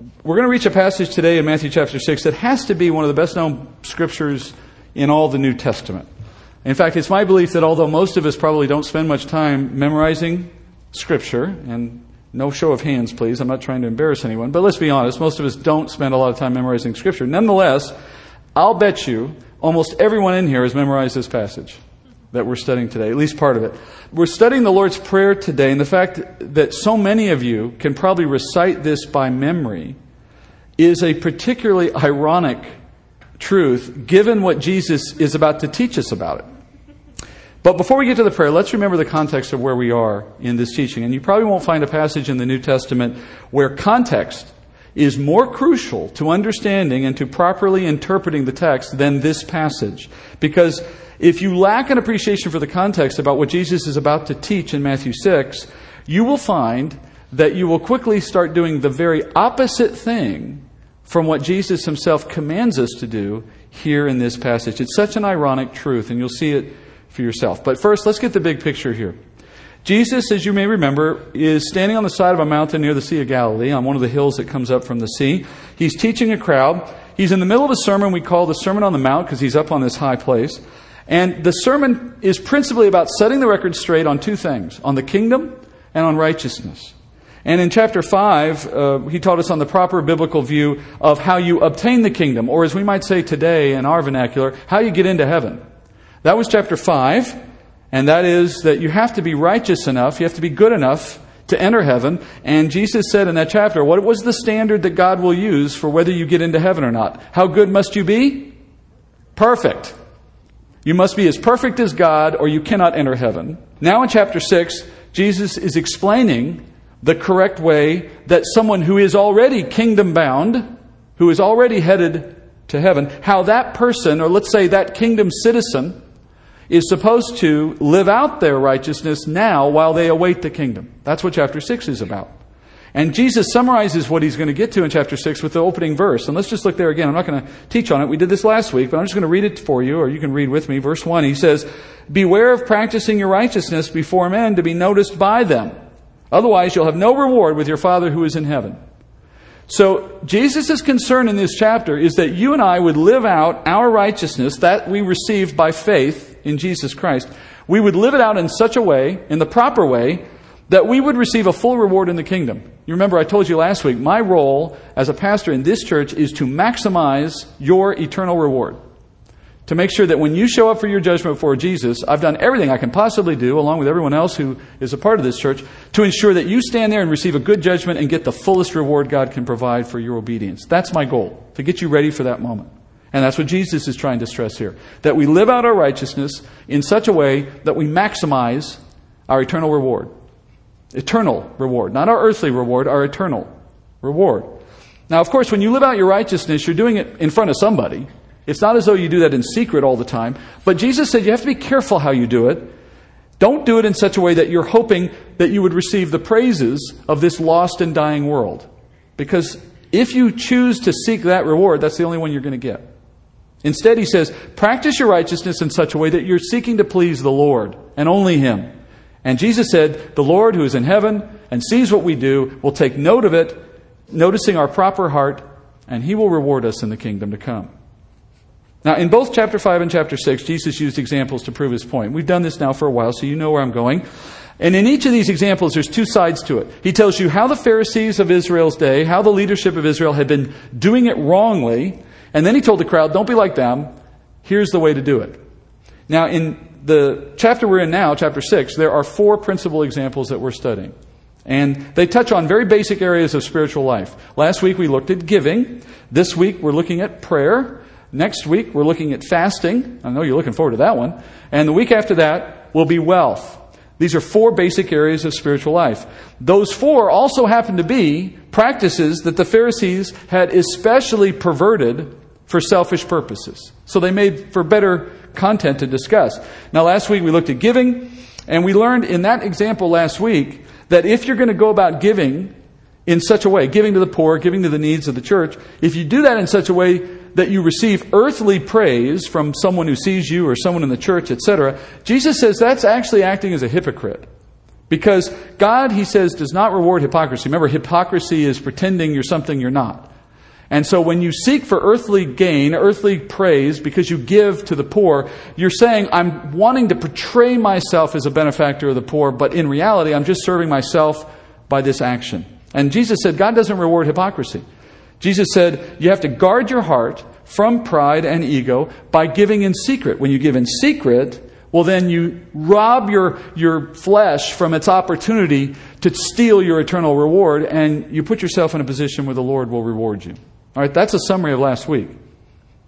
We're going to reach a passage today in Matthew chapter 6 that has to be one of the best known scriptures in all the New Testament. In fact, it's my belief that although most of us probably don't spend much time memorizing scripture, and no show of hands, please, I'm not trying to embarrass anyone, but let's be honest, most of us don't spend a lot of time memorizing scripture. Nonetheless, I'll bet you almost everyone in here has memorized this passage that we're studying today, at least part of it. We're studying the Lord's Prayer today, and the fact that so many of you can probably recite this by memory is a particularly ironic truth given what Jesus is about to teach us about it. But before we get to the prayer, let's remember the context of where we are in this teaching. And you probably won't find a passage in the New Testament where context is more crucial to understanding and to properly interpreting the text than this passage. Because if you lack an appreciation for the context about what Jesus is about to teach in Matthew 6, you will find that you will quickly start doing the very opposite thing from what Jesus himself commands us to do here in this passage. It's such an ironic truth, and you'll see it for yourself. But first, let's get the big picture here. Jesus, as you may remember, is standing on the side of a mountain near the Sea of Galilee, on one of the hills that comes up from the sea. He's teaching a crowd. He's in the middle of a sermon we call the Sermon on the Mount because he's up on this high place. And the sermon is principally about setting the record straight on two things on the kingdom and on righteousness. And in chapter 5, uh, he taught us on the proper biblical view of how you obtain the kingdom, or as we might say today in our vernacular, how you get into heaven. That was chapter 5. And that is that you have to be righteous enough, you have to be good enough to enter heaven. And Jesus said in that chapter, what was the standard that God will use for whether you get into heaven or not? How good must you be? Perfect. You must be as perfect as God or you cannot enter heaven. Now in chapter 6, Jesus is explaining the correct way that someone who is already kingdom bound, who is already headed to heaven, how that person, or let's say that kingdom citizen, is supposed to live out their righteousness now while they await the kingdom. That's what chapter 6 is about. And Jesus summarizes what he's going to get to in chapter 6 with the opening verse. And let's just look there again. I'm not going to teach on it. We did this last week, but I'm just going to read it for you, or you can read with me. Verse 1, he says, Beware of practicing your righteousness before men to be noticed by them. Otherwise, you'll have no reward with your Father who is in heaven. So, Jesus' concern in this chapter is that you and I would live out our righteousness that we received by faith in Jesus Christ. We would live it out in such a way, in the proper way, that we would receive a full reward in the kingdom. You remember I told you last week, my role as a pastor in this church is to maximize your eternal reward to make sure that when you show up for your judgment before Jesus, I've done everything I can possibly do, along with everyone else who is a part of this church, to ensure that you stand there and receive a good judgment and get the fullest reward God can provide for your obedience. That's my goal, to get you ready for that moment. And that's what Jesus is trying to stress here. That we live out our righteousness in such a way that we maximize our eternal reward. Eternal reward. Not our earthly reward, our eternal reward. Now, of course, when you live out your righteousness, you're doing it in front of somebody. It's not as though you do that in secret all the time. But Jesus said you have to be careful how you do it. Don't do it in such a way that you're hoping that you would receive the praises of this lost and dying world. Because if you choose to seek that reward, that's the only one you're going to get. Instead, he says, practice your righteousness in such a way that you're seeking to please the Lord and only Him. And Jesus said, The Lord who is in heaven and sees what we do will take note of it, noticing our proper heart, and He will reward us in the kingdom to come. Now, in both chapter 5 and chapter 6, Jesus used examples to prove his point. We've done this now for a while, so you know where I'm going. And in each of these examples, there's two sides to it. He tells you how the Pharisees of Israel's day, how the leadership of Israel had been doing it wrongly, and then he told the crowd, don't be like them. Here's the way to do it. Now, in the chapter we're in now, chapter 6, there are four principal examples that we're studying. And they touch on very basic areas of spiritual life. Last week we looked at giving. This week we're looking at prayer. Next week, we're looking at fasting. I know you're looking forward to that one. And the week after that will be wealth. These are four basic areas of spiritual life. Those four also happen to be practices that the Pharisees had especially perverted for selfish purposes. So they made for better content to discuss. Now, last week we looked at giving, and we learned in that example last week that if you're going to go about giving in such a way, giving to the poor, giving to the needs of the church, if you do that in such a way that you receive earthly praise from someone who sees you or someone in the church, etc., Jesus says that's actually acting as a hypocrite. Because God, he says, does not reward hypocrisy. Remember, hypocrisy is pretending you're something you're not. And so when you seek for earthly gain, earthly praise, because you give to the poor, you're saying, I'm wanting to portray myself as a benefactor of the poor, but in reality, I'm just serving myself by this action. And Jesus said, God doesn't reward hypocrisy. Jesus said, you have to guard your heart from pride and ego by giving in secret. When you give in secret, well, then you rob your, your flesh from its opportunity to steal your eternal reward, and you put yourself in a position where the Lord will reward you. All right, that's a summary of last week.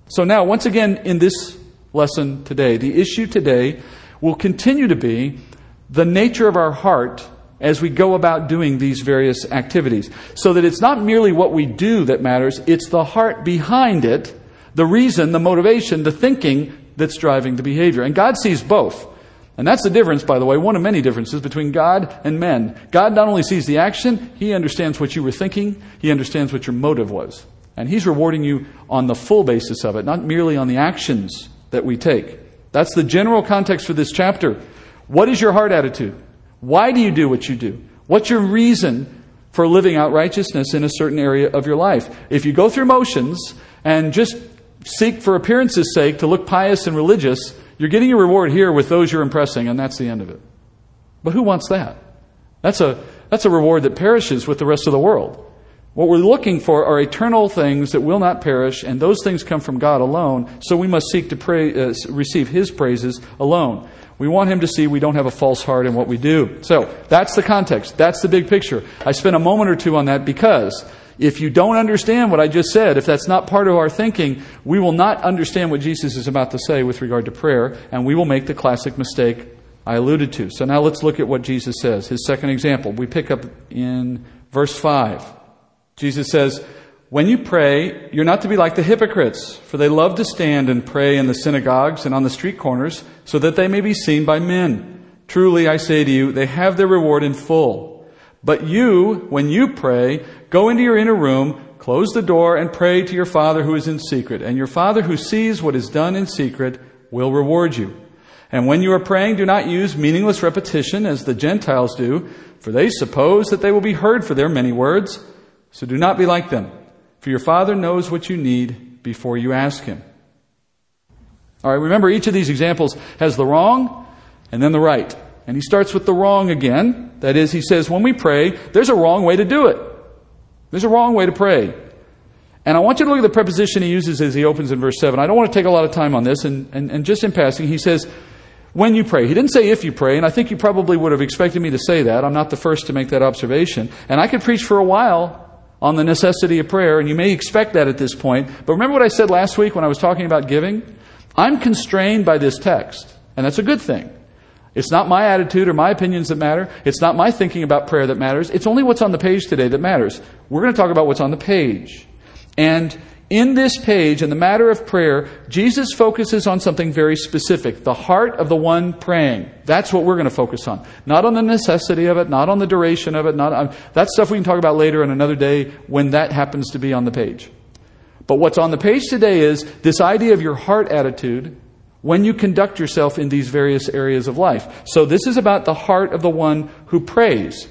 So now, once again, in this lesson today, the issue today will continue to be the nature of our heart as we go about doing these various activities. So that it's not merely what we do that matters, it's the heart behind it, the reason, the motivation, the thinking that's driving the behavior. And God sees both. And that's the difference, by the way, one of many differences between God and men. God not only sees the action, He understands what you were thinking, He understands what your motive was. And He's rewarding you on the full basis of it, not merely on the actions that we take. That's the general context for this chapter. What is your heart attitude? Why do you do what you do? What's your reason for living out righteousness in a certain area of your life? If you go through motions and just seek for appearance's sake to look pious and religious, you're getting your reward here with those you're impressing, and that's the end of it. But who wants that? That's a, that's a reward that perishes with the rest of the world. What we're looking for are eternal things that will not perish, and those things come from God alone, so we must seek to pray, uh, receive His praises alone. We want Him to see we don't have a false heart in what we do. So, that's the context. That's the big picture. I spent a moment or two on that because if you don't understand what I just said, if that's not part of our thinking, we will not understand what Jesus is about to say with regard to prayer, and we will make the classic mistake I alluded to. So now let's look at what Jesus says. His second example. We pick up in verse 5. Jesus says, When you pray, you're not to be like the hypocrites, for they love to stand and pray in the synagogues and on the street corners, so that they may be seen by men. Truly, I say to you, they have their reward in full. But you, when you pray, go into your inner room, close the door, and pray to your Father who is in secret. And your Father who sees what is done in secret will reward you. And when you are praying, do not use meaningless repetition as the Gentiles do, for they suppose that they will be heard for their many words. So do not be like them, for your Father knows what you need before you ask Him. All right, remember each of these examples has the wrong and then the right. And he starts with the wrong again. That is, he says, when we pray, there's a wrong way to do it. There's a wrong way to pray. And I want you to look at the preposition he uses as he opens in verse 7. I don't want to take a lot of time on this, and, and, and just in passing, he says, when you pray. He didn't say if you pray, and I think you probably would have expected me to say that. I'm not the first to make that observation. And I could preach for a while on the necessity of prayer, and you may expect that at this point. But remember what I said last week when I was talking about giving? I'm constrained by this text, and that's a good thing. It's not my attitude or my opinions that matter. It's not my thinking about prayer that matters. It's only what's on the page today that matters. We're going to talk about what's on the page. And in this page, in the matter of prayer, Jesus focuses on something very specific the heart of the one praying. That's what we're going to focus on. Not on the necessity of it, not on the duration of it. Not on, that stuff we can talk about later in another day when that happens to be on the page. But what's on the page today is this idea of your heart attitude when you conduct yourself in these various areas of life. So this is about the heart of the one who prays.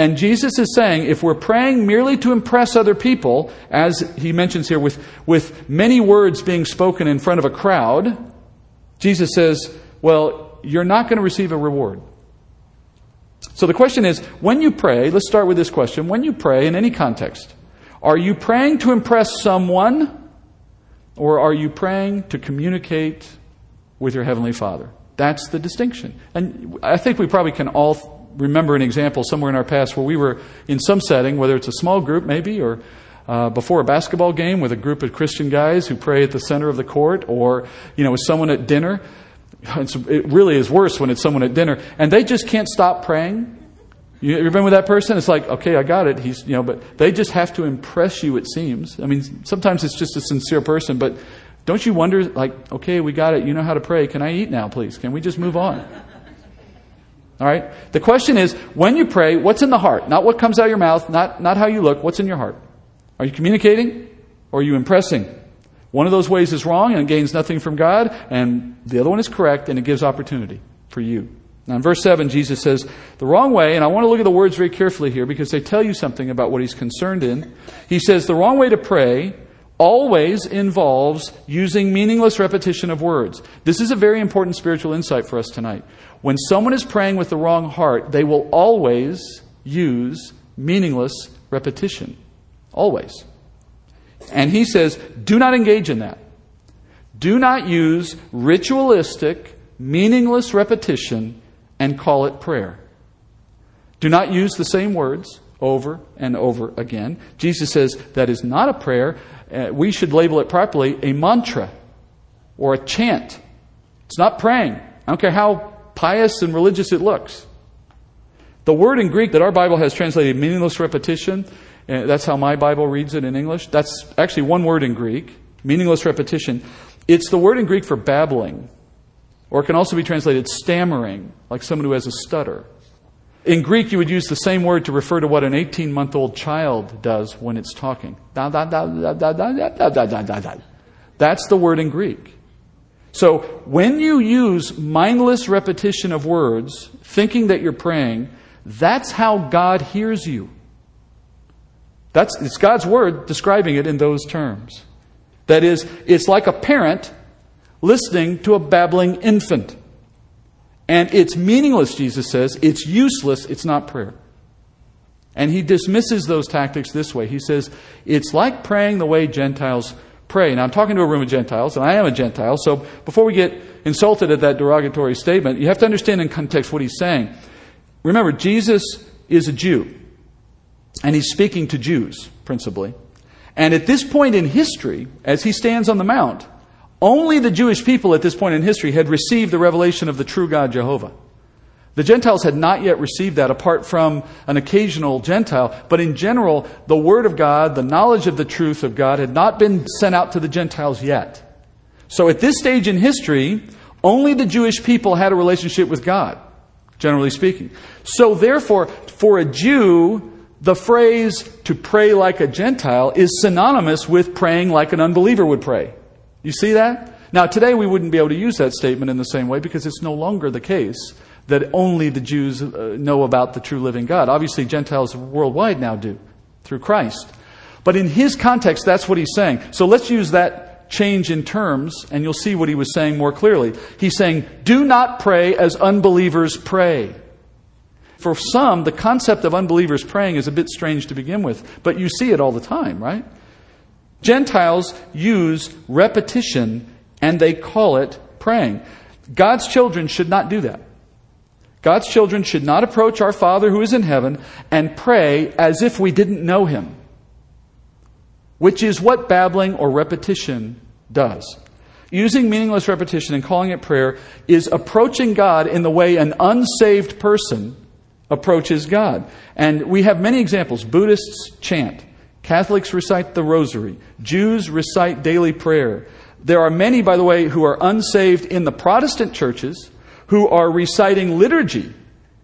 And Jesus is saying if we're praying merely to impress other people, as he mentions here with, with many words being spoken in front of a crowd, Jesus says, well, you're not going to receive a reward. So the question is when you pray, let's start with this question. When you pray in any context, are you praying to impress someone or are you praying to communicate with your Heavenly Father? That's the distinction. And I think we probably can all remember an example somewhere in our past where we were in some setting, whether it's a small group maybe, or uh, before a basketball game with a group of Christian guys who pray at the center of the court, or you know, with someone at dinner. It's, it really is worse when it's someone at dinner, and they just can't stop praying. You, you remember that person? It's like, okay, I got it. He's, you know, but they just have to impress you. It seems. I mean, sometimes it's just a sincere person, but don't you wonder, like, okay, we got it. You know how to pray. Can I eat now, please? Can we just move on? All right? The question is, when you pray, what's in the heart? Not what comes out of your mouth, not, not how you look, what's in your heart? Are you communicating or are you impressing? One of those ways is wrong and gains nothing from God, and the other one is correct and it gives opportunity for you Now, in verse 7, Jesus says, the wrong way, and I want to look at the words very carefully here because they tell you something about what he's concerned in. He says, the wrong way to pray always involves using meaningless repetition of words. This is a very important spiritual insight for us tonight. When someone is praying with the wrong heart, they will always use meaningless repetition. Always. And he says, do not engage in that. Do not use ritualistic, meaningless repetition and call it prayer. Do not use the same words over and over again. Jesus says that is not a prayer uh, we should label it properly, a mantra or a chant. It's not praying. I don't care how pious and religious it looks. The word in Greek that our Bible has translated meaningless repetition, uh, that's how my Bible reads it in English. That's actually one word in Greek, meaningless repetition. It's the word in Greek for babbling, or it can also be translated stammering, like someone who has a stutter. In Greek, you would use the same word to refer to what an 18 month old child does when it's talking. That's the word in Greek. So when you use mindless repetition of words, thinking that you're praying, that's how God hears you. That's, it's God's word describing it in those terms. That is, it's like a parent listening to a babbling infant. And it's meaningless, Jesus says. It's useless. It's not prayer. And he dismisses those tactics this way. He says, it's like praying the way Gentiles pray. Now, I'm talking to a room of Gentiles, and I am a Gentile, so before we get insulted at that derogatory statement, you have to understand in context what he's saying. Remember, Jesus is a Jew, and he's speaking to Jews, principally. And at this point in history, as he stands on the Mount, only the Jewish people at this point in history had received the revelation of the true God Jehovah. The Gentiles had not yet received that apart from an occasional Gentile, but in general, the Word of God, the knowledge of the truth of God, had not been sent out to the Gentiles yet. So at this stage in history, only the Jewish people had a relationship with God, generally speaking. So therefore, for a Jew, the phrase to pray like a Gentile is synonymous with praying like an unbeliever would pray. You see that? Now, today we wouldn't be able to use that statement in the same way because it's no longer the case that only the Jews uh, know about the true living God. Obviously, Gentiles worldwide now do through Christ. But in his context, that's what he's saying. So let's use that change in terms, and you'll see what he was saying more clearly. He's saying, Do not pray as unbelievers pray. For some, the concept of unbelievers praying is a bit strange to begin with, but you see it all the time, right? Gentiles use repetition and they call it praying. God's children should not do that. God's children should not approach our Father who is in heaven and pray as if we didn't know him, which is what babbling or repetition does. Using meaningless repetition and calling it prayer is approaching God in the way an unsaved person approaches God. And we have many examples. Buddhists chant. Catholics recite the rosary. Jews recite daily prayer. There are many, by the way, who are unsaved in the Protestant churches who are reciting liturgy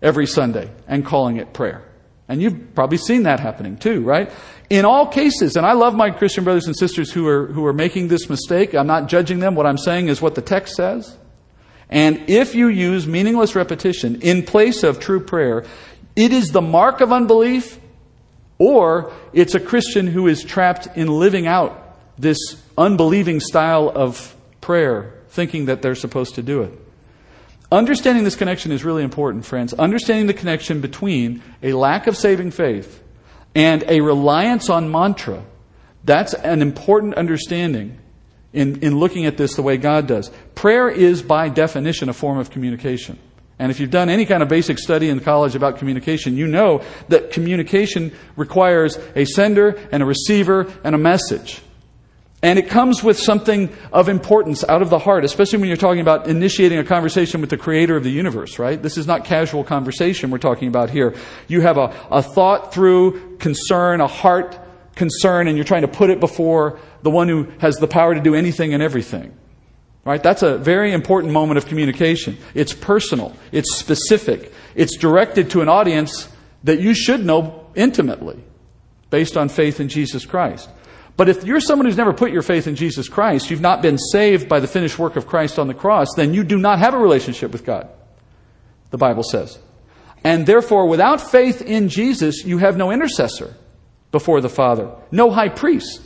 every Sunday and calling it prayer. And you've probably seen that happening too, right? In all cases, and I love my Christian brothers and sisters who are, who are making this mistake. I'm not judging them. What I'm saying is what the text says. And if you use meaningless repetition in place of true prayer, it is the mark of unbelief or it's a Christian who is trapped in living out this unbelieving style of prayer, thinking that they're supposed to do it. Understanding this connection is really important, friends. Understanding the connection between a lack of saving faith and a reliance on mantra. That's an important understanding in, in looking at this the way God does. Prayer is, by definition, a form of communication. And if you've done any kind of basic study in college about communication, you know that communication requires a sender and a receiver and a message. And it comes with something of importance out of the heart, especially when you're talking about initiating a conversation with the creator of the universe, right? This is not casual conversation we're talking about here. You have a, a thought through concern, a heart concern, and you're trying to put it before the one who has the power to do anything and everything. Right? That's a very important moment of communication. It's personal. It's specific. It's directed to an audience that you should know intimately based on faith in Jesus Christ. But if you're someone who's never put your faith in Jesus Christ, you've not been saved by the finished work of Christ on the cross, then you do not have a relationship with God. the Bible says. And therefore, without faith in Jesus, you have no intercessor before the Father, no high priest.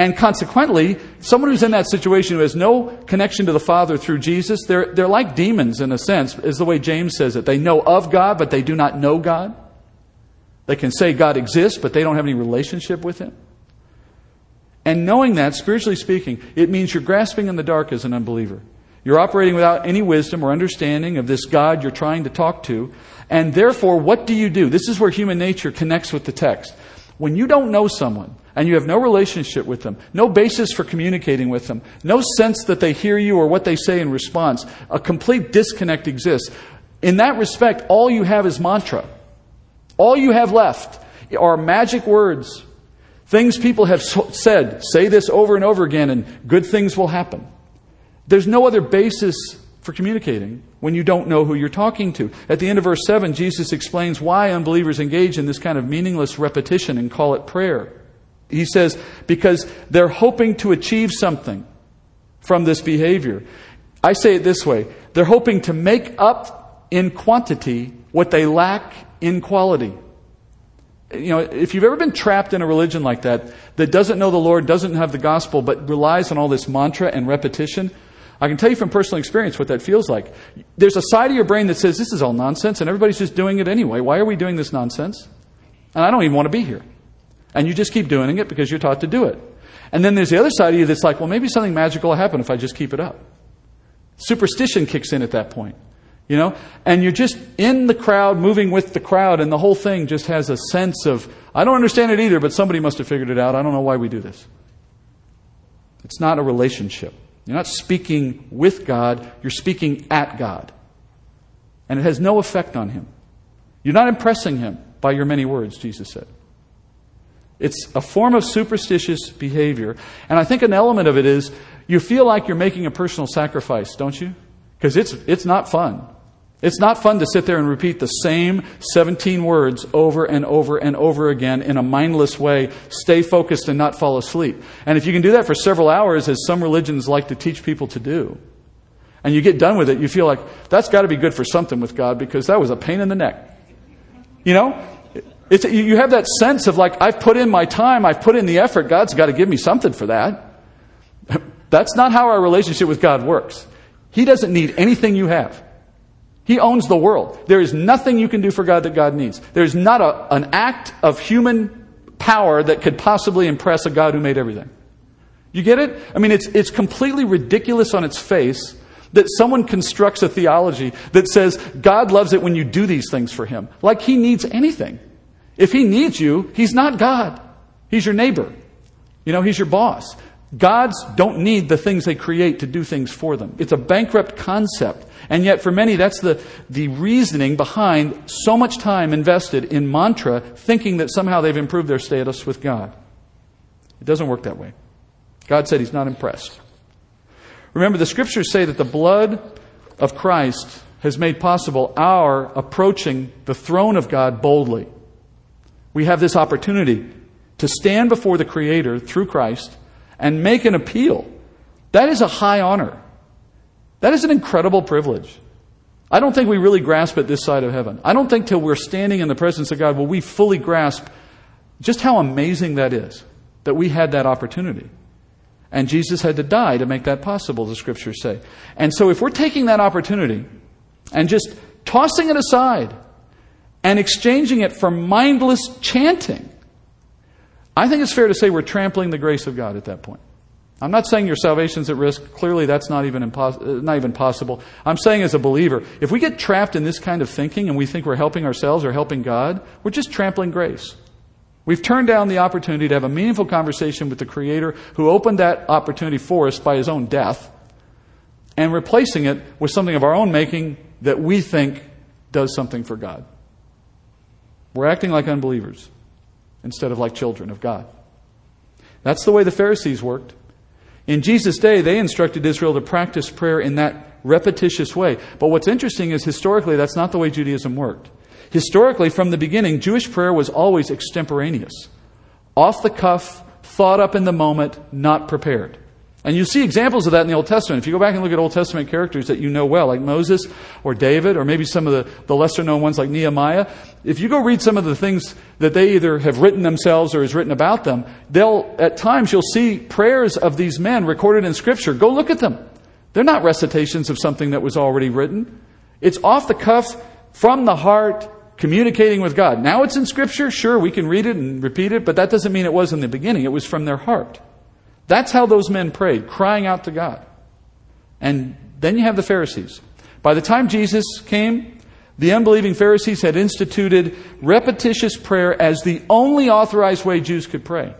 And consequently, someone who's in that situation who has no connection to the Father through Jesus, they're, they're like demons in a sense, is the way James says it. They know of God, but they do not know God. They can say God exists, but they don't have any relationship with Him. And knowing that, spiritually speaking, it means you're grasping in the dark as an unbeliever. You're operating without any wisdom or understanding of this God you're trying to talk to. And therefore, what do you do? This is where human nature connects with the text. When you don't know someone and you have no relationship with them, no basis for communicating with them, no sense that they hear you or what they say in response, a complete disconnect exists. In that respect, all you have is mantra. All you have left are magic words, things people have said. Say this over and over again, and good things will happen. There's no other basis for communicating when you don't know who you're talking to. At the end of verse 7, Jesus explains why unbelievers engage in this kind of meaningless repetition and call it prayer. He says, because they're hoping to achieve something from this behavior. I say it this way they're hoping to make up in quantity what they lack in quality. You know, if you've ever been trapped in a religion like that, that doesn't know the Lord, doesn't have the gospel, but relies on all this mantra and repetition, I can tell you from personal experience what that feels like. There's a side of your brain that says, this is all nonsense and everybody's just doing it anyway. Why are we doing this nonsense? And I don't even want to be here. And you just keep doing it because you're taught to do it. And then there's the other side of you that's like, well, maybe something magical will happen if I just keep it up. Superstition kicks in at that point. You know? And you're just in the crowd, moving with the crowd, and the whole thing just has a sense of, I don't understand it either, but somebody must have figured it out. I don't know why we do this. It's not a relationship. You're not speaking with God, you're speaking at God. And it has no effect on him. You're not impressing him by your many words, Jesus said. It's a form of superstitious behavior. And I think an element of it is you feel like you're making a personal sacrifice, don't you? Because it's, it's not fun. It's not fun to sit there and repeat the same 17 words over and over and over again in a mindless way, stay focused and not fall asleep. And if you can do that for several hours, as some religions like to teach people to do, and you get done with it, you feel like that's got to be good for something with God because that was a pain in the neck. You know? It's, you have that sense of like, I've put in my time, I've put in the effort, God's got to give me something for that. That's not how our relationship with God works. He doesn't need anything you have. He owns the world. There is nothing you can do for God that God needs. There's not a, an act of human power that could possibly impress a God who made everything. You get it? I mean, it's, it's completely ridiculous on its face that someone constructs a theology that says God loves it when you do these things for him. Like he needs anything. If he needs you, he's not God. He's your neighbor. You know, he's your boss. Gods don't need the things they create to do things for them. It's a bankrupt concept. And yet, for many, that's the, the reasoning behind so much time invested in mantra, thinking that somehow they've improved their status with God. It doesn't work that way. God said He's not impressed. Remember, the scriptures say that the blood of Christ has made possible our approaching the throne of God boldly. We have this opportunity to stand before the Creator through Christ and make an appeal. That is a high honor. That is an incredible privilege. I don't think we really grasp it this side of heaven. I don't think till we're standing in the presence of God will we fully grasp just how amazing that is that we had that opportunity. And Jesus had to die to make that possible, the scriptures say. And so if we're taking that opportunity and just tossing it aside and exchanging it for mindless chanting, I think it's fair to say we're trampling the grace of God at that point. I'm not saying your salvation's at risk. Clearly, that's not even, impos- uh, not even possible. I'm saying as a believer, if we get trapped in this kind of thinking and we think we're helping ourselves or helping God, we're just trampling grace. We've turned down the opportunity to have a meaningful conversation with the Creator who opened that opportunity for us by His own death and replacing it with something of our own making that we think does something for God. We're acting like unbelievers instead of like children of God. That's the way the Pharisees worked. In Jesus' day, they instructed Israel to practice prayer in that repetitious way. But what's interesting is historically, that's not the way Judaism worked. Historically, from the beginning, Jewish prayer was always extemporaneous, off the cuff, thought up in the moment, not prepared. And you see examples of that in the Old Testament. If you go back and look at Old Testament characters that you know well, like Moses or David, or maybe some of the, the lesser known ones like Nehemiah, if you go read some of the things that they either have written themselves or is written about them, they'll, at times you'll see prayers of these men recorded in Scripture. Go look at them. They're not recitations of something that was already written. It's off the cuff, from the heart, communicating with God. Now it's in Scripture. Sure, we can read it and repeat it, but that doesn't mean it was in the beginning. It was from their heart. That's how those men prayed, crying out to God. And then you have the Pharisees. By the time Jesus came, the unbelieving Pharisees had instituted repetitious prayer as the only authorized way Jews could pray.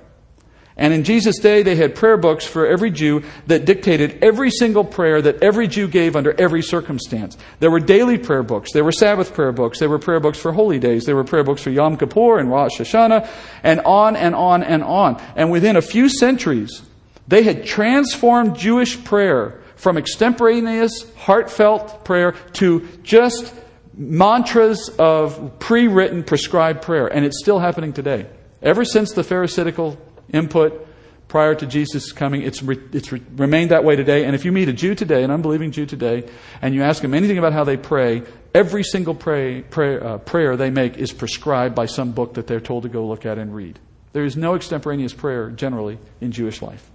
And in Jesus' day, they had prayer books for every Jew that dictated every single prayer that every Jew gave under every circumstance. There were daily prayer books, there were Sabbath prayer books, there were prayer books for holy days, there were prayer books for Yom Kippur and Rosh Hashanah, and on and on and on. And within a few centuries, they had transformed Jewish prayer from extemporaneous, heartfelt prayer to just mantras of pre written, prescribed prayer. And it's still happening today. Ever since the Pharisaical input prior to Jesus' coming, it's, re, it's re, remained that way today. And if you meet a Jew today, an unbelieving Jew today, and you ask them anything about how they pray, every single pray, pray, uh, prayer they make is prescribed by some book that they're told to go look at and read. There is no extemporaneous prayer generally in Jewish life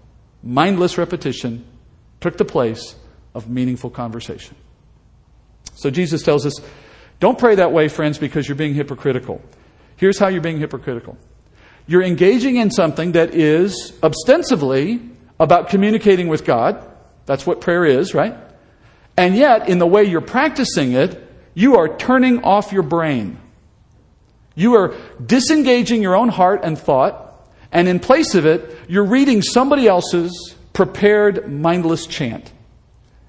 mindless repetition took the place of meaningful conversation. So Jesus tells us don't pray that way, friends, because you're being hypocritical. Here's how you're being hypocritical you're engaging in something that is ostensibly about communicating with God. That's what prayer is, right? And yet, in the way you're practicing it, you are turning off your brain. You are disengaging your own heart and thought and in place of it, you're reading somebody else's prepared mindless chant.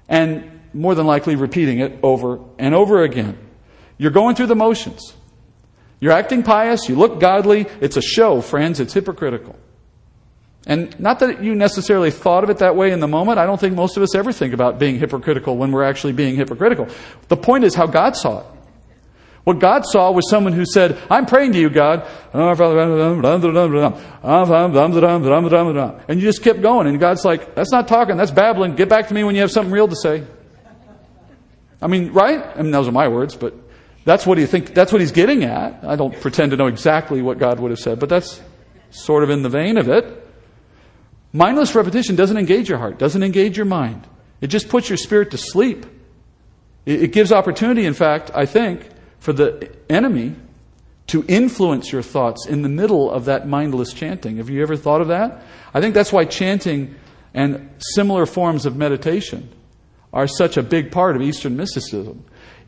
And more than likely repeating it over and over again. You're going through the motions. You're acting pious, you look godly. It's a show, friends. It's hypocritical. And not that you necessarily thought of it that way in the moment. I don't think most of us ever think about being hypocritical when we're actually being hypocritical. The point is how God saw it. What God saw was someone who said, I'm praying to you, God. And you just kept going. And God's like, that's not talking, that's babbling. Get back to me when you have something real to say. I mean, right? I mean, those are my words, but that's what he think, that's what he's getting at. I don't pretend to know exactly what God would have said, but that's sort of in the vein of it. Mindless repetition doesn't engage your heart, doesn't engage your mind. It just puts your spirit to sleep. It gives opportunity, in fact, I think, for the enemy to influence your thoughts in the middle of that mindless chanting. Have you ever thought of that? I think that's why chanting and similar forms of meditation are such a big part of Eastern mysticism.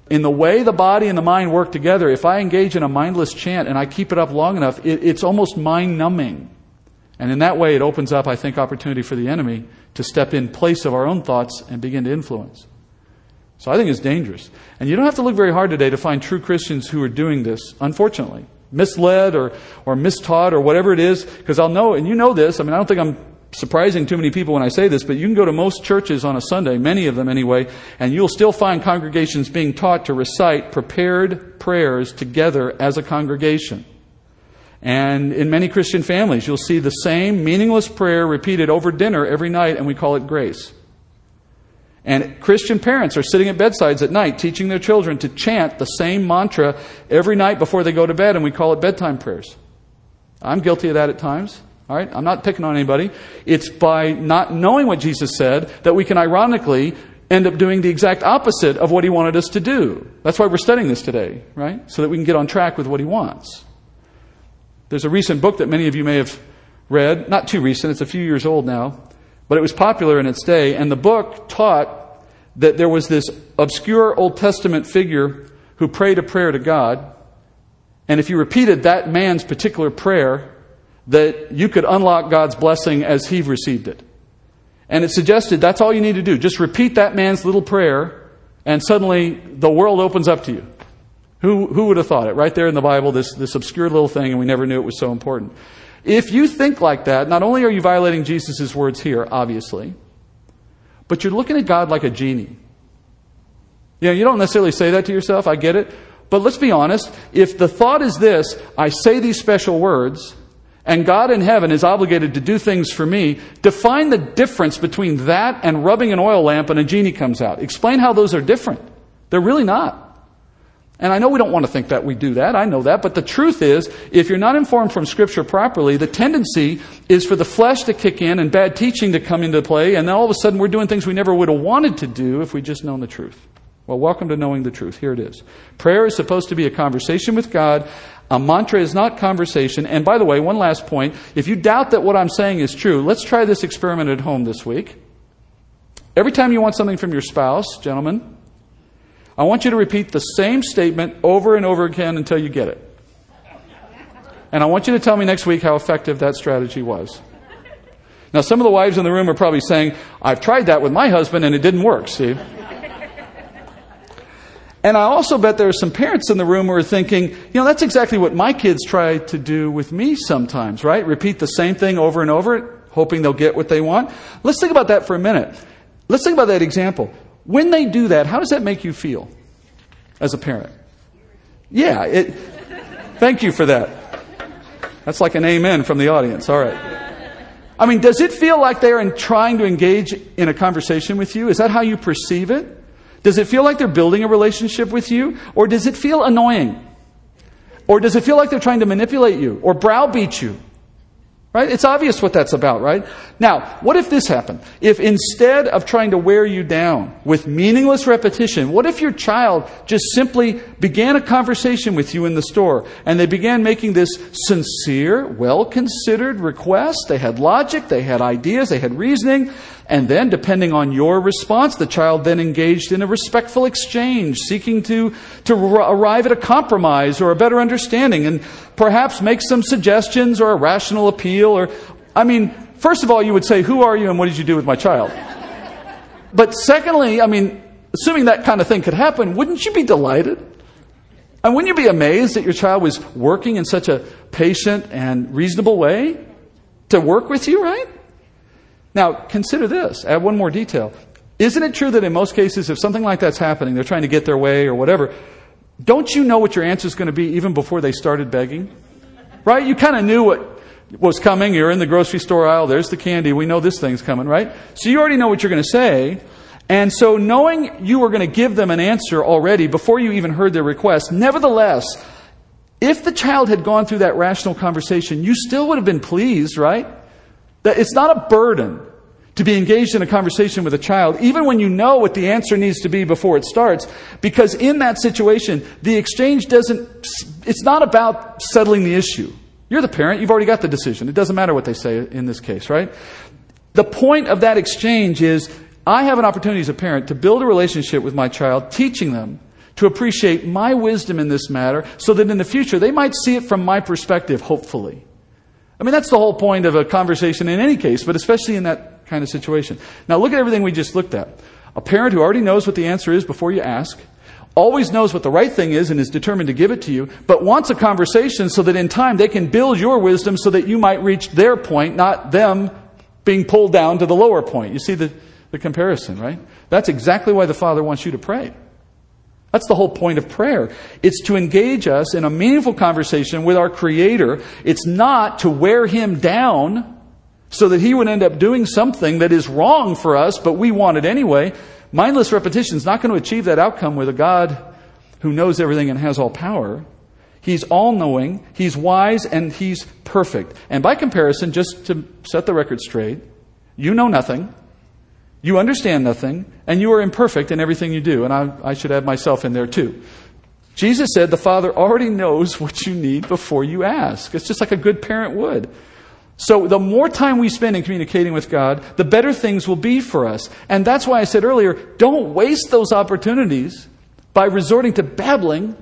In the way the body and the mind work together, if I engage in a mindless chant and I keep it up long enough, it, it's almost mind numbing. And in that way, it opens up, I think, opportunity for the enemy to step in place of our own thoughts and begin to influence. So I think it's dangerous. And you don't have to look very hard today to find true Christians who are doing this, unfortunately. Misled or, or mistaught or whatever it is, because I'll know, and you know this, I mean, I don't think I'm surprising too many people when I say this, but you can go to most churches on a Sunday, many of them anyway, and you'll still find congregations being taught to recite prepared prayers together as a congregation. And in many Christian families, you'll see the same meaningless prayer repeated over dinner every night, and we call it grace. And Christian parents are sitting at bedsides at night teaching their children to chant the same mantra every night before they go to bed, and we call it bedtime prayers. I'm guilty of that at times. All right? I'm not picking on anybody. It's by not knowing what Jesus said that we can ironically end up doing the exact opposite of what he wanted us to do. That's why we're studying this today, right? So that we can get on track with what he wants. There's a recent book that many of you may have read, not too recent, it's a few years old now, but it was popular in its day, and the book taught that there was this obscure Old Testament figure who prayed a prayer to God, and if you repeated that man's particular prayer, that you could unlock God's blessing as he received it. And it suggested that's all you need to do. Just repeat that man's little prayer, and suddenly the world opens up to you. Who, who would have thought it? Right there in the Bible, this, this obscure little thing, and we never knew it was so important. If you think like that, not only are you violating Jesus' words here, obviously, but you're looking at God like a genie. You know, you don't necessarily say that to yourself, I get it. But let's be honest. If the thought is this, I say these special words, and God in heaven is obligated to do things for me, define the difference between that and rubbing an oil lamp and a genie comes out. Explain how those are different. They're really not. And I know we don't want to think that we do that. I know that. But the truth is, if you're not informed from Scripture properly, the tendency is for the flesh to kick in and bad teaching to come into play, and then all of a sudden we're doing things we never would have wanted to do if we'd just known the truth. Well, welcome to knowing the truth. Here it is. Prayer is supposed to be a conversation with God. A mantra is not conversation. And by the way, one last point. If you doubt that what I'm saying is true, let's try this experiment at home this week. Every time you want something from your spouse, gentlemen, I want you to repeat the same statement over and over again until you get it. And I want you to tell me next week how effective that strategy was. Now, some of the wives in the room are probably saying, I've tried that with my husband and it didn't work, see? And I also bet there are some parents in the room who are thinking, you know, that's exactly what my kids try to do with me sometimes, right? Repeat the same thing over and over, hoping they'll get what they want. Let's think about that for a minute. Let's think about that example. When they do that, how does that make you feel as a parent? Yeah, it, thank you for that. That's like an amen from the audience. All right. I mean, does it feel like they're trying to engage in a conversation with you? Is that how you perceive it? Does it feel like they're building a relationship with you? Or does it feel annoying? Or does it feel like they're trying to manipulate you or browbeat you? Right? It's obvious what that's about, right? Now, what if this happened? If instead of trying to wear you down with meaningless repetition, what if your child just simply began a conversation with you in the store and they began making this sincere, well considered request? They had logic, they had ideas, they had reasoning, and then, depending on your response, the child then engaged in a respectful exchange, seeking to, to arrive at a compromise or a better understanding, and perhaps make some suggestions or a rational appeal. Or, I mean, first of all, you would say, Who are you and what did you do with my child? But secondly, I mean, assuming that kind of thing could happen, wouldn't you be delighted? And wouldn't you be amazed that your child was working in such a patient and reasonable way to work with you, right? Now, consider this. Add one more detail. Isn't it true that in most cases, if something like that's happening, they're trying to get their way or whatever, don't you know what your answer is going to be even before they started begging? Right? You kind of knew what was coming. You're in the grocery store aisle. There's the candy. We know this thing's coming, right? So you already know what you're going to say. And so knowing you were going to give them an answer already before you even heard their request, nevertheless, if the child had gone through that rational conversation, you still would have been pleased, right? That it's not a burden to be engaged in a conversation with a child, even when you know what the answer needs to be before it starts, because in that situation, the exchange doesn't, it's not about settling the issue. You're the parent, you've already got the decision. It doesn't matter what they say in this case, right? The point of that exchange is I have an opportunity as a parent to build a relationship with my child, teaching them to appreciate my wisdom in this matter so that in the future they might see it from my perspective, hopefully. I mean, that's the whole point of a conversation in any case, but especially in that kind of situation. Now, look at everything we just looked at. A parent who already knows what the answer is before you ask, always knows what the right thing is and is determined to give it to you, but wants a conversation so that in time they can build your wisdom so that you might reach their point, not them being pulled down to the lower point. You see the, the comparison, right? That's exactly why the Father wants you to pray. That's the whole point of prayer. It's to engage us in a meaningful conversation with our Creator. It's not to wear Him down so that He would end up doing something that is wrong for us, but we want it anyway. Mindless repetition is not going to achieve that outcome with a God who knows everything and has all power. He's all knowing, He's wise, and He's perfect. And by comparison, just to set the record straight, you know nothing, you understand nothing, and you are imperfect in everything you do. And I, I, should add myself in there too. Jesus said the Father already knows what you need before you ask. It's just like a good parent would. So the more time we spend in communicating with God, the better things will be for us. And that's why I said earlier, don't waste those opportunities by resorting to babbling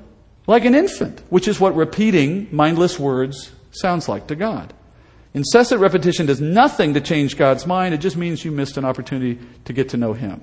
like an infant, which is what repeating mindless words sounds like to God. Incessant repetition does nothing to change God's mind. It just means you missed an opportunity to get to know Him.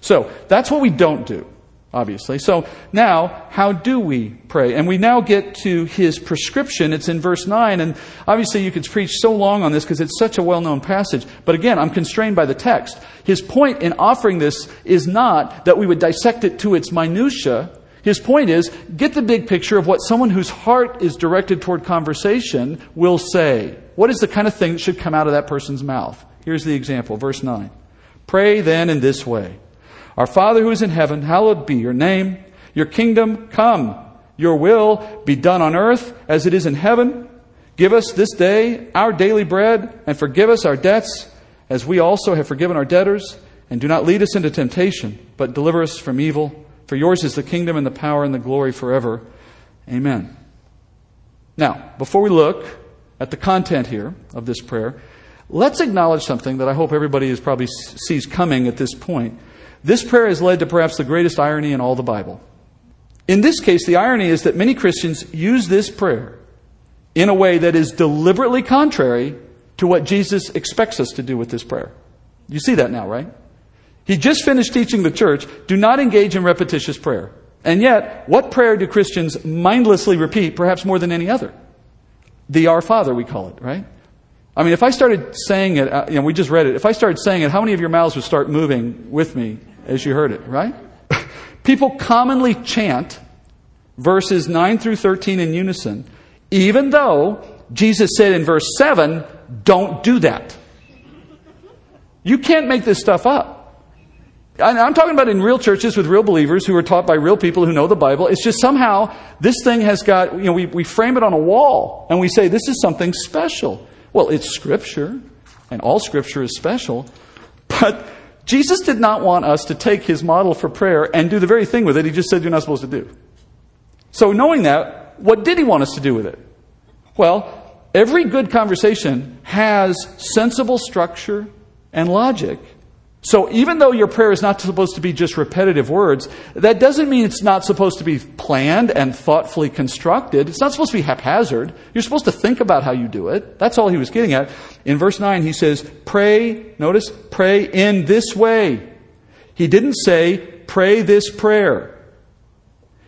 So, that's what we don't do, obviously. So, now, how do we pray? And we now get to His prescription. It's in verse 9. And obviously, you could preach so long on this because it's such a well known passage. But again, I'm constrained by the text. His point in offering this is not that we would dissect it to its minutiae. His point is get the big picture of what someone whose heart is directed toward conversation will say. What is the kind of thing that should come out of that person's mouth? Here's the example, verse 9. Pray then in this way Our Father who is in heaven, hallowed be your name. Your kingdom come. Your will be done on earth as it is in heaven. Give us this day our daily bread, and forgive us our debts, as we also have forgiven our debtors. And do not lead us into temptation, but deliver us from evil. For yours is the kingdom and the power and the glory forever. Amen. Now, before we look at the content here of this prayer, let's acknowledge something that I hope everybody is probably sees coming at this point. This prayer has led to perhaps the greatest irony in all the Bible. In this case, the irony is that many Christians use this prayer in a way that is deliberately contrary to what Jesus expects us to do with this prayer. You see that now, right? He just finished teaching the church do not engage in repetitious prayer. And yet, what prayer do Christians mindlessly repeat, perhaps more than any other? The Our Father, we call it, right? I mean, if I started saying it, uh, you know, we just read it. If I started saying it, how many of your mouths would start moving with me as you heard it, right? People commonly chant verses 9 through 13 in unison, even though Jesus said in verse 7, don't do that. You can't make this stuff up. I'm talking about in real churches with real believers who are taught by real people who know the Bible. It's just somehow this thing has got, you know, we, we frame it on a wall and we say this is something special. Well, it's Scripture, and all Scripture is special, but Jesus did not want us to take his model for prayer and do the very thing with it he just said you're not supposed to do. So, knowing that, what did he want us to do with it? Well, every good conversation has sensible structure and logic. So, even though your prayer is not supposed to be just repetitive words, that doesn't mean it's not supposed to be planned and thoughtfully constructed. It's not supposed to be haphazard. You're supposed to think about how you do it. That's all he was getting at. In verse 9, he says, Pray, notice, pray in this way. He didn't say, Pray this prayer.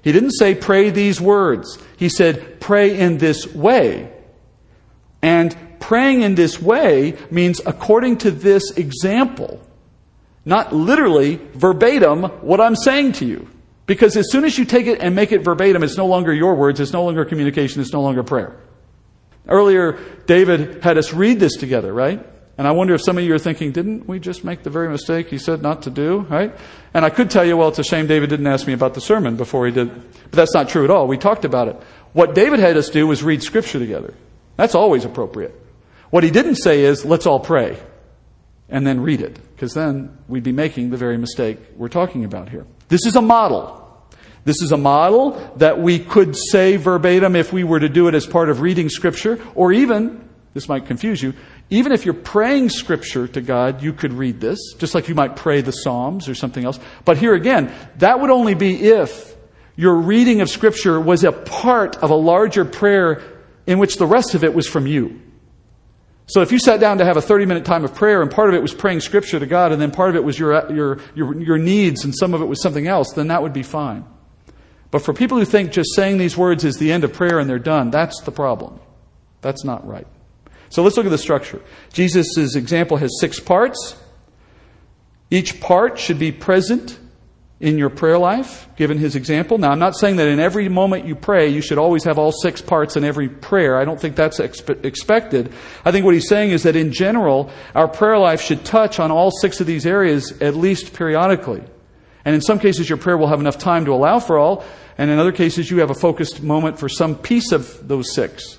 He didn't say, pray these words. He said, pray in this way. And praying in this way means according to this example, not literally verbatim what I'm saying to you. Because as soon as you take it and make it verbatim, it's no longer your words, it's no longer communication, it's no longer prayer. Earlier, David had us read this together, right? And I wonder if some of you are thinking, didn't we just make the very mistake he said not to do, right? And I could tell you, well, it's a shame David didn't ask me about the sermon before he did. But that's not true at all. We talked about it. What David had us do was read scripture together. That's always appropriate. What he didn't say is, let's all pray and then read it, because then we'd be making the very mistake we're talking about here. This is a model. This is a model that we could say verbatim if we were to do it as part of reading scripture, or even, this might confuse you, even if you're praying scripture to God, you could read this, just like you might pray the Psalms or something else. But here again, that would only be if your reading of scripture was a part of a larger prayer in which the rest of it was from you. So if you sat down to have a 30 minute time of prayer and part of it was praying scripture to God and then part of it was your, your, your, your needs and some of it was something else, then that would be fine. But for people who think just saying these words is the end of prayer and they're done, that's the problem. That's not right. So let's look at the structure. Jesus' example has six parts. Each part should be present in your prayer life, given his example. Now, I'm not saying that in every moment you pray, you should always have all six parts in every prayer. I don't think that's expe- expected. I think what he's saying is that in general, our prayer life should touch on all six of these areas at least periodically. And in some cases, your prayer will have enough time to allow for all, and in other cases, you have a focused moment for some piece of those six.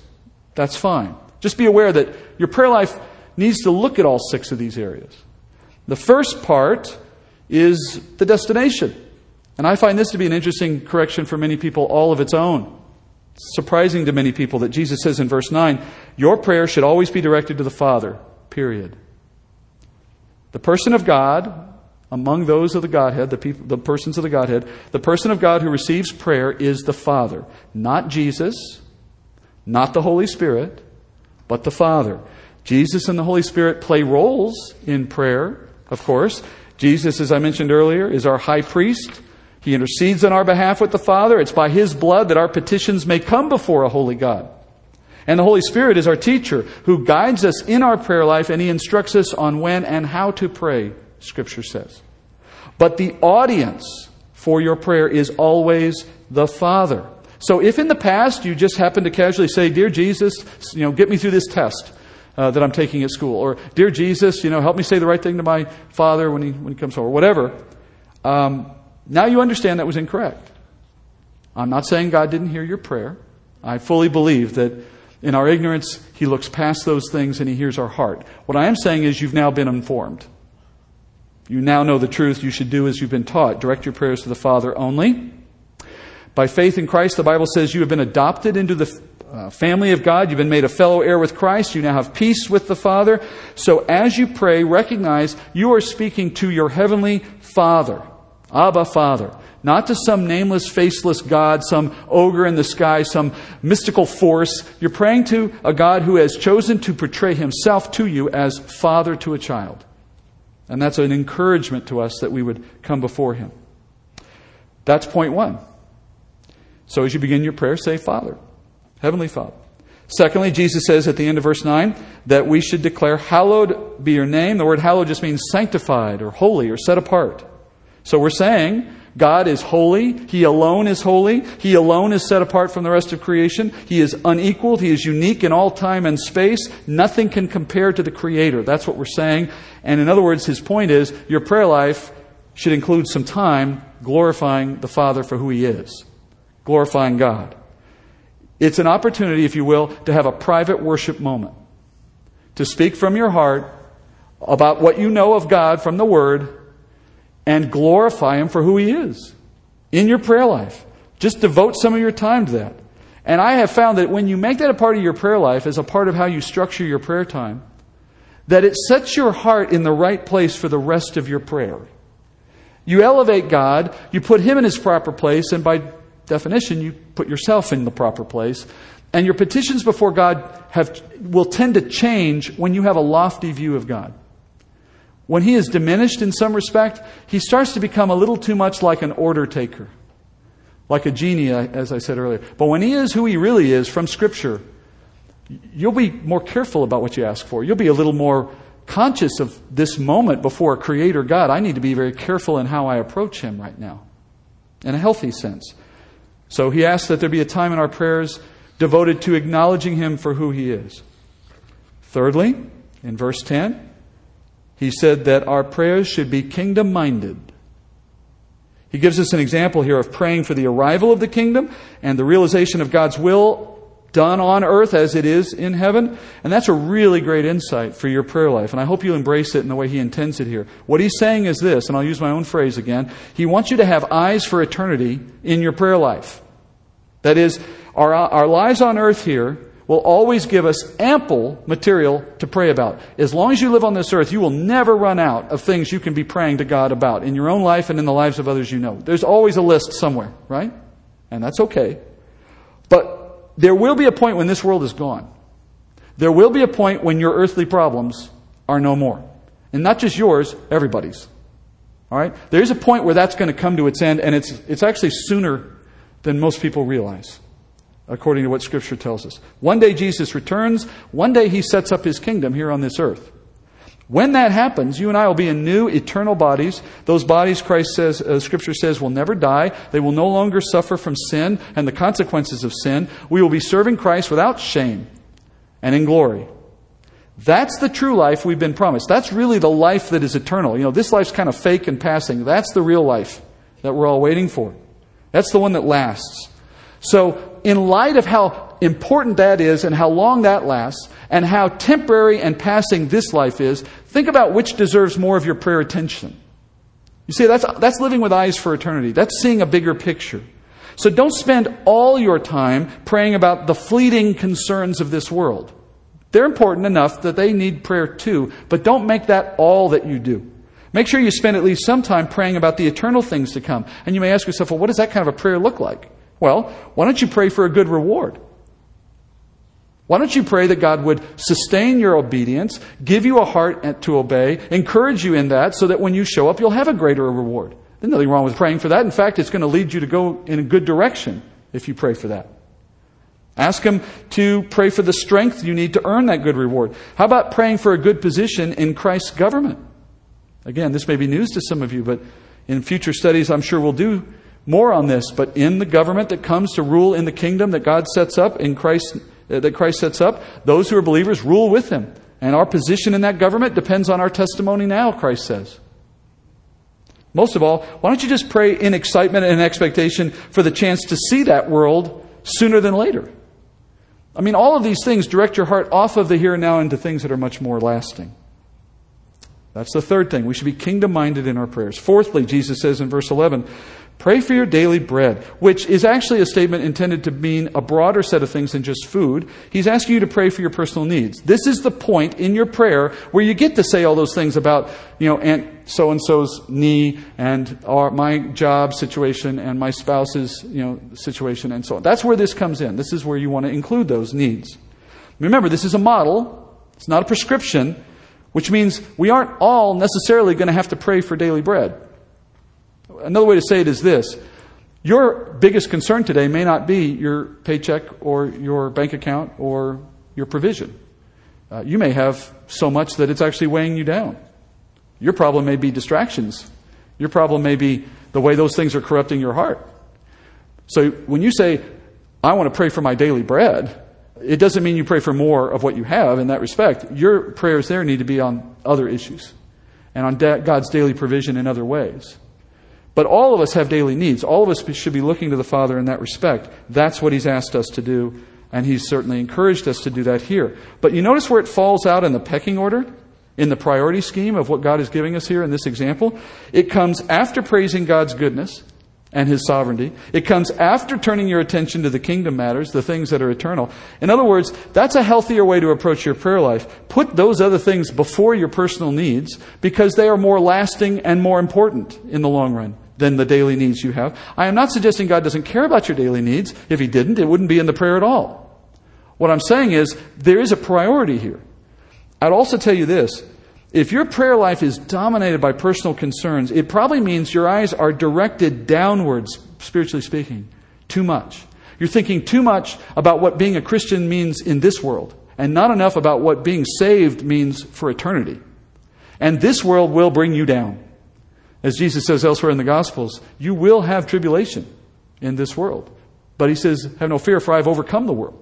That's fine. Just be aware that your prayer life needs to look at all six of these areas. The first part is the destination. And I find this to be an interesting correction for many people, all of its own. It's surprising to many people that Jesus says in verse 9, Your prayer should always be directed to the Father, period. The person of God, among those of the Godhead, the, people, the persons of the Godhead, the person of God who receives prayer is the Father, not Jesus, not the Holy Spirit, but the Father. Jesus and the Holy Spirit play roles in prayer, of course. Jesus, as I mentioned earlier, is our high priest. He intercedes on our behalf with the Father. It's by His blood that our petitions may come before a holy God. And the Holy Spirit is our teacher who guides us in our prayer life and He instructs us on when and how to pray, Scripture says. But the audience for your prayer is always the Father. So if in the past you just happen to casually say, Dear Jesus, you know, get me through this test uh, that I'm taking at school, or Dear Jesus, you know, help me say the right thing to my father when he, when he comes home, or whatever, um, now you understand that was incorrect. I'm not saying God didn't hear your prayer. I fully believe that in our ignorance, He looks past those things and He hears our heart. What I am saying is you've now been informed. You now know the truth. You should do as you've been taught. Direct your prayers to the Father only. By faith in Christ, the Bible says you have been adopted into the uh, family of God. You've been made a fellow heir with Christ. You now have peace with the Father. So as you pray, recognize you are speaking to your heavenly Father, Abba Father. Not to some nameless, faceless God, some ogre in the sky, some mystical force. You're praying to a God who has chosen to portray himself to you as father to a child. And that's an encouragement to us that we would come before him. That's point one. So as you begin your prayer, say, Father, Heavenly Father. Secondly, Jesus says at the end of verse 9 that we should declare, Hallowed be your name. The word hallowed just means sanctified or holy or set apart. So we're saying God is holy. He alone is holy. He alone is set apart from the rest of creation. He is unequaled. He is unique in all time and space. Nothing can compare to the Creator. That's what we're saying. And in other words, his point is your prayer life should include some time glorifying the Father for who He is glorifying God. It's an opportunity, if you will, to have a private worship moment, to speak from your heart about what you know of God from the Word and glorify Him for who He is in your prayer life. Just devote some of your time to that. And I have found that when you make that a part of your prayer life, as a part of how you structure your prayer time, that it sets your heart in the right place for the rest of your prayer. You elevate God, you put Him in His proper place, and by definition, you put yourself in the proper place. And your petitions before God have, will tend to change when you have a lofty view of God. When he is diminished in some respect, he starts to become a little too much like an order taker, like a genie, as I said earlier. But when he is who he really is from Scripture, you'll be more careful about what you ask for. You'll be a little more conscious of this moment before a creator God. I need to be very careful in how I approach him right now, in a healthy sense. So he asks that there be a time in our prayers devoted to acknowledging him for who he is. Thirdly, in verse 10, he said that our prayers should be kingdom minded. He gives us an example here of praying for the arrival of the kingdom and the realization of God's will done on earth as it is in heaven. And that's a really great insight for your prayer life. And I hope you embrace it in the way he intends it here. What he's saying is this, and I'll use my own phrase again. He wants you to have eyes for eternity in your prayer life. That is, our, our lives on earth here will always give us ample material to pray about. As long as you live on this earth, you will never run out of things you can be praying to God about in your own life and in the lives of others you know. There's always a list somewhere, right? And that's okay. But there will be a point when this world is gone. There will be a point when your earthly problems are no more. And not just yours, everybody's. All right? There's a point where that's going to come to its end, and it's, it's actually sooner than most people realize, according to what Scripture tells us. One day Jesus returns, one day he sets up his kingdom here on this earth. When that happens, you and I will be in new eternal bodies. Those bodies, Christ says, uh, Scripture says, will never die. They will no longer suffer from sin and the consequences of sin. We will be serving Christ without shame and in glory. That's the true life we've been promised. That's really the life that is eternal. You know, this life's kind of fake and passing. That's the real life that we're all waiting for. That's the one that lasts. So, in light of how important that is and how long that lasts, and how temporary and passing this life is, think about which deserves more of your prayer attention. You see, that's, that's living with eyes for eternity. That's seeing a bigger picture. So don't spend all your time praying about the fleeting concerns of this world. They're important enough that they need prayer too, but don't make that all that you do. Make sure you spend at least some time praying about the eternal things to come. And you may ask yourself, well, what does that kind of a prayer look like? Well, why don't you pray for a good reward? Why don't you pray that God would sustain your obedience, give you a heart to obey, encourage you in that, so that when you show up, you'll have a greater reward? There's nothing wrong with praying for that. In fact, it's going to lead you to go in a good direction if you pray for that. Ask Him to pray for the strength you need to earn that good reward. How about praying for a good position in Christ's government? Again, this may be news to some of you, but In future studies, I'm sure we'll do more on this, but in the government that comes to rule in the kingdom that God sets up in Christ uh, Uh, that Christ sets up, those who are believers rule with him. And our position in that government depends on our testimony now, Christ says. Most of all, why don't you just pray in excitement and expectation for the chance to see that world sooner than later? I mean, all of these things direct your heart off of the here and now into things that are much more lasting. That's the third thing. We should be kingdom minded in our prayers. Fourthly, Jesus says in verse 11, Pray for your daily bread, which is actually a statement intended to mean a broader set of things than just food. He's asking you to pray for your personal needs. This is the point in your prayer where you get to say all those things about, you know, Aunt so and so's knee and our, my job situation and my spouse's, you know, situation and so on. That's where this comes in. This is where you want to include those needs. Remember, this is a model. It's not a prescription, which means we aren't all necessarily going to have to pray for daily bread. Another way to say it is this your biggest concern today may not be your paycheck or your bank account or your provision. Uh, you may have so much that it's actually weighing you down. Your problem may be distractions. Your problem may be the way those things are corrupting your heart. So when you say, I want to pray for my daily bread, it doesn't mean you pray for more of what you have in that respect. Your prayers there need to be on other issues and on God's daily provision in other ways. But all of us have daily needs. All of us should be looking to the Father in that respect. That's what He's asked us to do, and He's certainly encouraged us to do that here. But you notice where it falls out in the pecking order? In the priority scheme of what God is giving us here in this example? It comes after praising God's goodness and His sovereignty. It comes after turning your attention to the kingdom matters, the things that are eternal. In other words, that's a healthier way to approach your prayer life. Put those other things before your personal needs because they are more lasting and more important in the long run than the daily needs you have. I am not suggesting God doesn't care about your daily needs. If He didn't, it wouldn't be in the prayer at all. What I'm saying is there is a priority here. I'd also tell you this. If your prayer life is dominated by personal concerns, it probably means your eyes are directed downwards, spiritually speaking, too much. You're thinking too much about what being a Christian means in this world, and not enough about what being saved means for eternity. And this world will bring you down. As Jesus says elsewhere in the Gospels, you will have tribulation in this world. But he says, Have no fear, for I have overcome the world.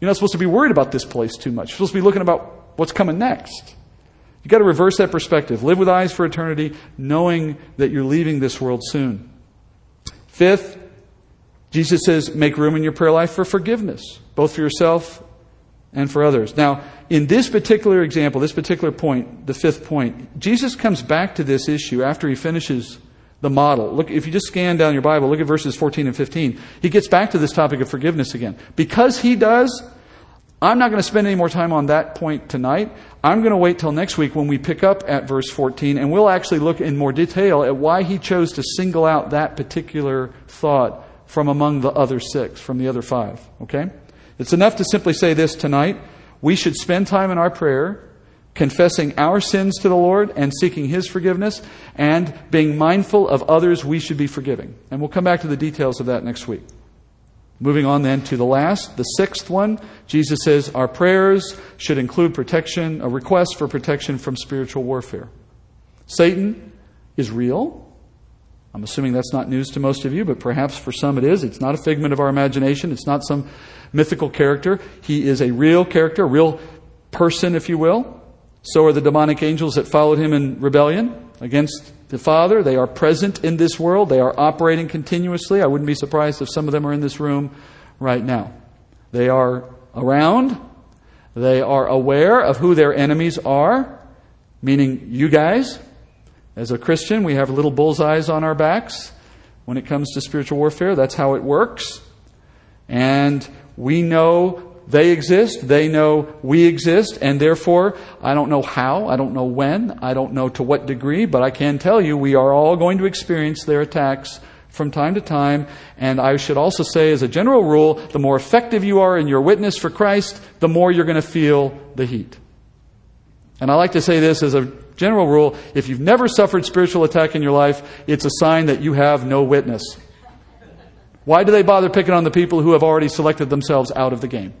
You're not supposed to be worried about this place too much. You're supposed to be looking about what's coming next. You've got to reverse that perspective. Live with eyes for eternity, knowing that you're leaving this world soon. Fifth, Jesus says, make room in your prayer life for forgiveness, both for yourself and for others. Now, in this particular example, this particular point, the fifth point, Jesus comes back to this issue after he finishes the model. Look, if you just scan down your Bible, look at verses 14 and 15. He gets back to this topic of forgiveness again. Because he does, I'm not going to spend any more time on that point tonight. I'm going to wait till next week when we pick up at verse 14 and we'll actually look in more detail at why he chose to single out that particular thought from among the other six, from the other five. Okay? It's enough to simply say this tonight. We should spend time in our prayer confessing our sins to the Lord and seeking His forgiveness and being mindful of others we should be forgiving. And we'll come back to the details of that next week. Moving on then to the last, the sixth one, Jesus says our prayers should include protection, a request for protection from spiritual warfare. Satan is real. I'm assuming that's not news to most of you, but perhaps for some it is. It's not a figment of our imagination. It's not some mythical character. He is a real character, a real person, if you will. So are the demonic angels that followed him in rebellion against the Father. They are present in this world, they are operating continuously. I wouldn't be surprised if some of them are in this room right now. They are around, they are aware of who their enemies are, meaning you guys. As a Christian, we have little bullseyes on our backs when it comes to spiritual warfare. That's how it works. And we know they exist, they know we exist, and therefore, I don't know how, I don't know when, I don't know to what degree, but I can tell you we are all going to experience their attacks from time to time. And I should also say, as a general rule, the more effective you are in your witness for Christ, the more you're going to feel the heat. And I like to say this as a general rule if you've never suffered spiritual attack in your life, it's a sign that you have no witness. Why do they bother picking on the people who have already selected themselves out of the game?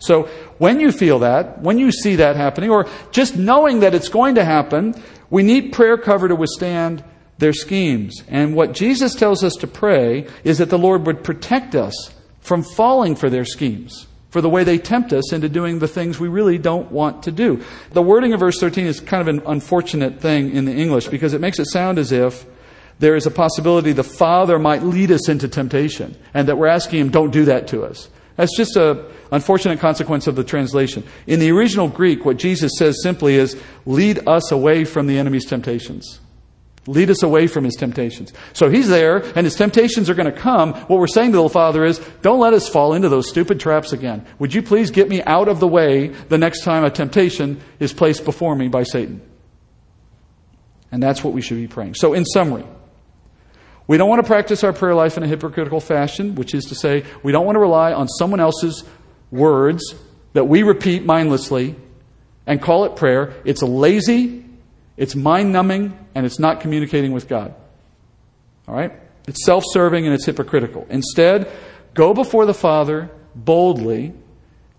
So when you feel that, when you see that happening, or just knowing that it's going to happen, We need prayer cover to withstand their schemes. And what Jesus tells us to pray is that the Lord would protect us from falling for their schemes, for the way they tempt us into doing the things we really don't want to do. The wording of verse 13 is kind of an unfortunate thing in the English because it makes it sound as if there is a possibility the Father might lead us into temptation and that we're asking Him, don't do that to us. That's just an unfortunate consequence of the translation. In the original Greek, what Jesus says simply is, lead us away from the enemy's temptations. Lead us away from his temptations. So he's there, and his temptations are going to come. What we're saying to the Father is, don't let us fall into those stupid traps again. Would you please get me out of the way the next time a temptation is placed before me by Satan? And that's what we should be praying. So, in summary, we don't want to practice our prayer life in a hypocritical fashion, which is to say, we don't want to rely on someone else's words that we repeat mindlessly and call it prayer. It's lazy, it's mind numbing, and it's not communicating with God. All right? It's self serving and it's hypocritical. Instead, go before the Father boldly,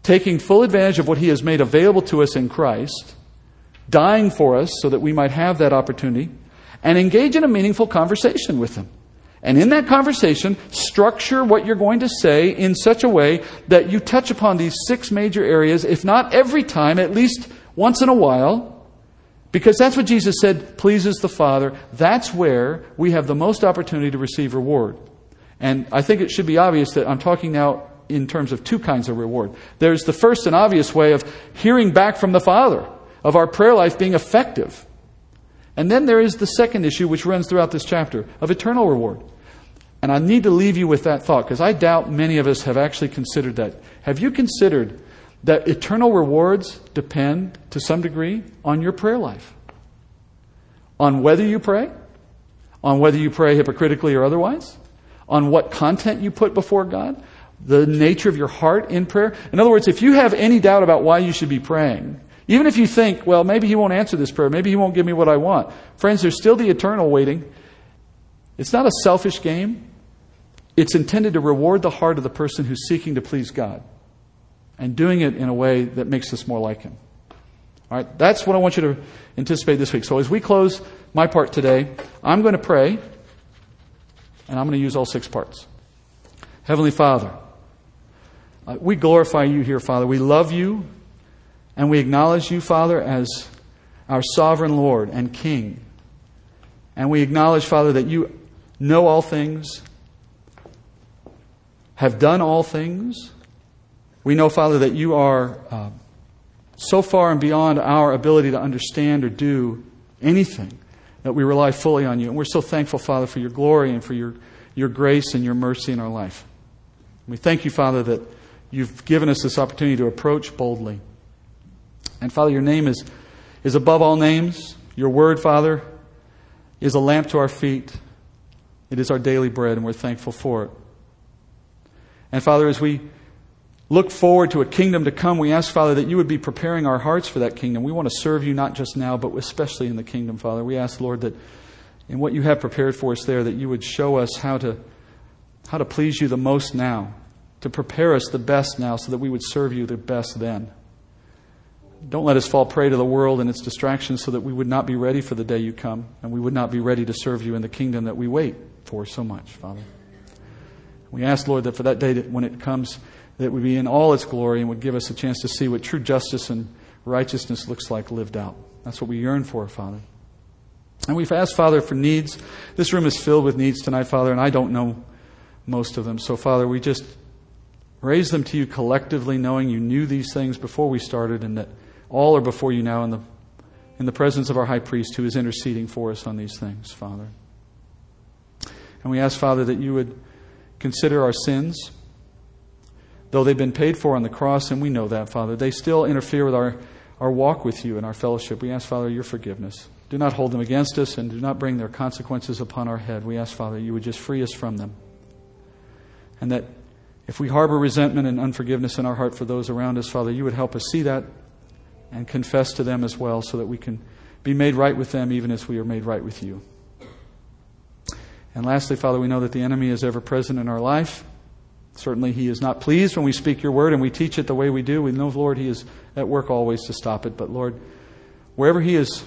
taking full advantage of what He has made available to us in Christ, dying for us so that we might have that opportunity, and engage in a meaningful conversation with Him. And in that conversation, structure what you're going to say in such a way that you touch upon these six major areas, if not every time, at least once in a while. Because that's what Jesus said pleases the Father. That's where we have the most opportunity to receive reward. And I think it should be obvious that I'm talking now in terms of two kinds of reward. There's the first and obvious way of hearing back from the Father, of our prayer life being effective. And then there is the second issue, which runs throughout this chapter, of eternal reward. And I need to leave you with that thought because I doubt many of us have actually considered that. Have you considered that eternal rewards depend to some degree on your prayer life? On whether you pray, on whether you pray hypocritically or otherwise, on what content you put before God, the nature of your heart in prayer. In other words, if you have any doubt about why you should be praying, even if you think, well, maybe he won't answer this prayer, maybe he won't give me what I want. Friends, there's still the eternal waiting. It's not a selfish game. It's intended to reward the heart of the person who's seeking to please God and doing it in a way that makes us more like him. All right, that's what I want you to anticipate this week. So as we close my part today, I'm going to pray and I'm going to use all six parts. Heavenly Father, uh, we glorify you here, Father. We love you. And we acknowledge you, Father, as our sovereign Lord and King. And we acknowledge, Father, that you know all things, have done all things. We know, Father, that you are uh, so far and beyond our ability to understand or do anything that we rely fully on you. And we're so thankful, Father, for your glory and for your, your grace and your mercy in our life. We thank you, Father, that you've given us this opportunity to approach boldly. And Father, your name is, is above all names. Your word, Father, is a lamp to our feet. It is our daily bread, and we're thankful for it. And Father, as we look forward to a kingdom to come, we ask, Father, that you would be preparing our hearts for that kingdom. We want to serve you not just now, but especially in the kingdom, Father. We ask, Lord, that in what you have prepared for us there, that you would show us how to, how to please you the most now, to prepare us the best now, so that we would serve you the best then. Don't let us fall prey to the world and its distractions so that we would not be ready for the day you come and we would not be ready to serve you in the kingdom that we wait for so much, Father. We ask, Lord, that for that day that when it comes, that would be in all its glory and would give us a chance to see what true justice and righteousness looks like lived out. That's what we yearn for, Father. And we've asked, Father, for needs. This room is filled with needs tonight, Father, and I don't know most of them. So, Father, we just raise them to you collectively, knowing you knew these things before we started and that all are before you now in the, in the presence of our high priest who is interceding for us on these things, Father. And we ask, Father, that you would consider our sins. Though they've been paid for on the cross, and we know that, Father, they still interfere with our, our walk with you and our fellowship. We ask, Father, your forgiveness. Do not hold them against us and do not bring their consequences upon our head. We ask, Father, you would just free us from them. And that if we harbor resentment and unforgiveness in our heart for those around us, Father, you would help us see that and confess to them as well so that we can be made right with them even as we are made right with you. And lastly, Father, we know that the enemy is ever present in our life. Certainly, he is not pleased when we speak your word and we teach it the way we do. We know, Lord, he is at work always to stop it. But, Lord, wherever he is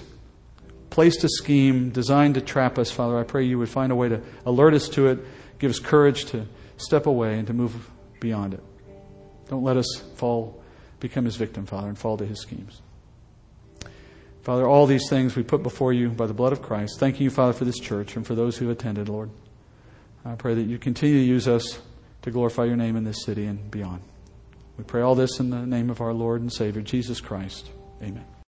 placed a scheme designed to trap us, Father, I pray you would find a way to alert us to it, give us courage to step away and to move beyond it. Don't let us fall, become his victim, Father, and fall to his schemes. Father, all these things we put before you by the blood of Christ. Thanking you, Father, for this church and for those who have attended, Lord. I pray that you continue to use us to glorify your name in this city and beyond. We pray all this in the name of our Lord and Savior, Jesus Christ. Amen.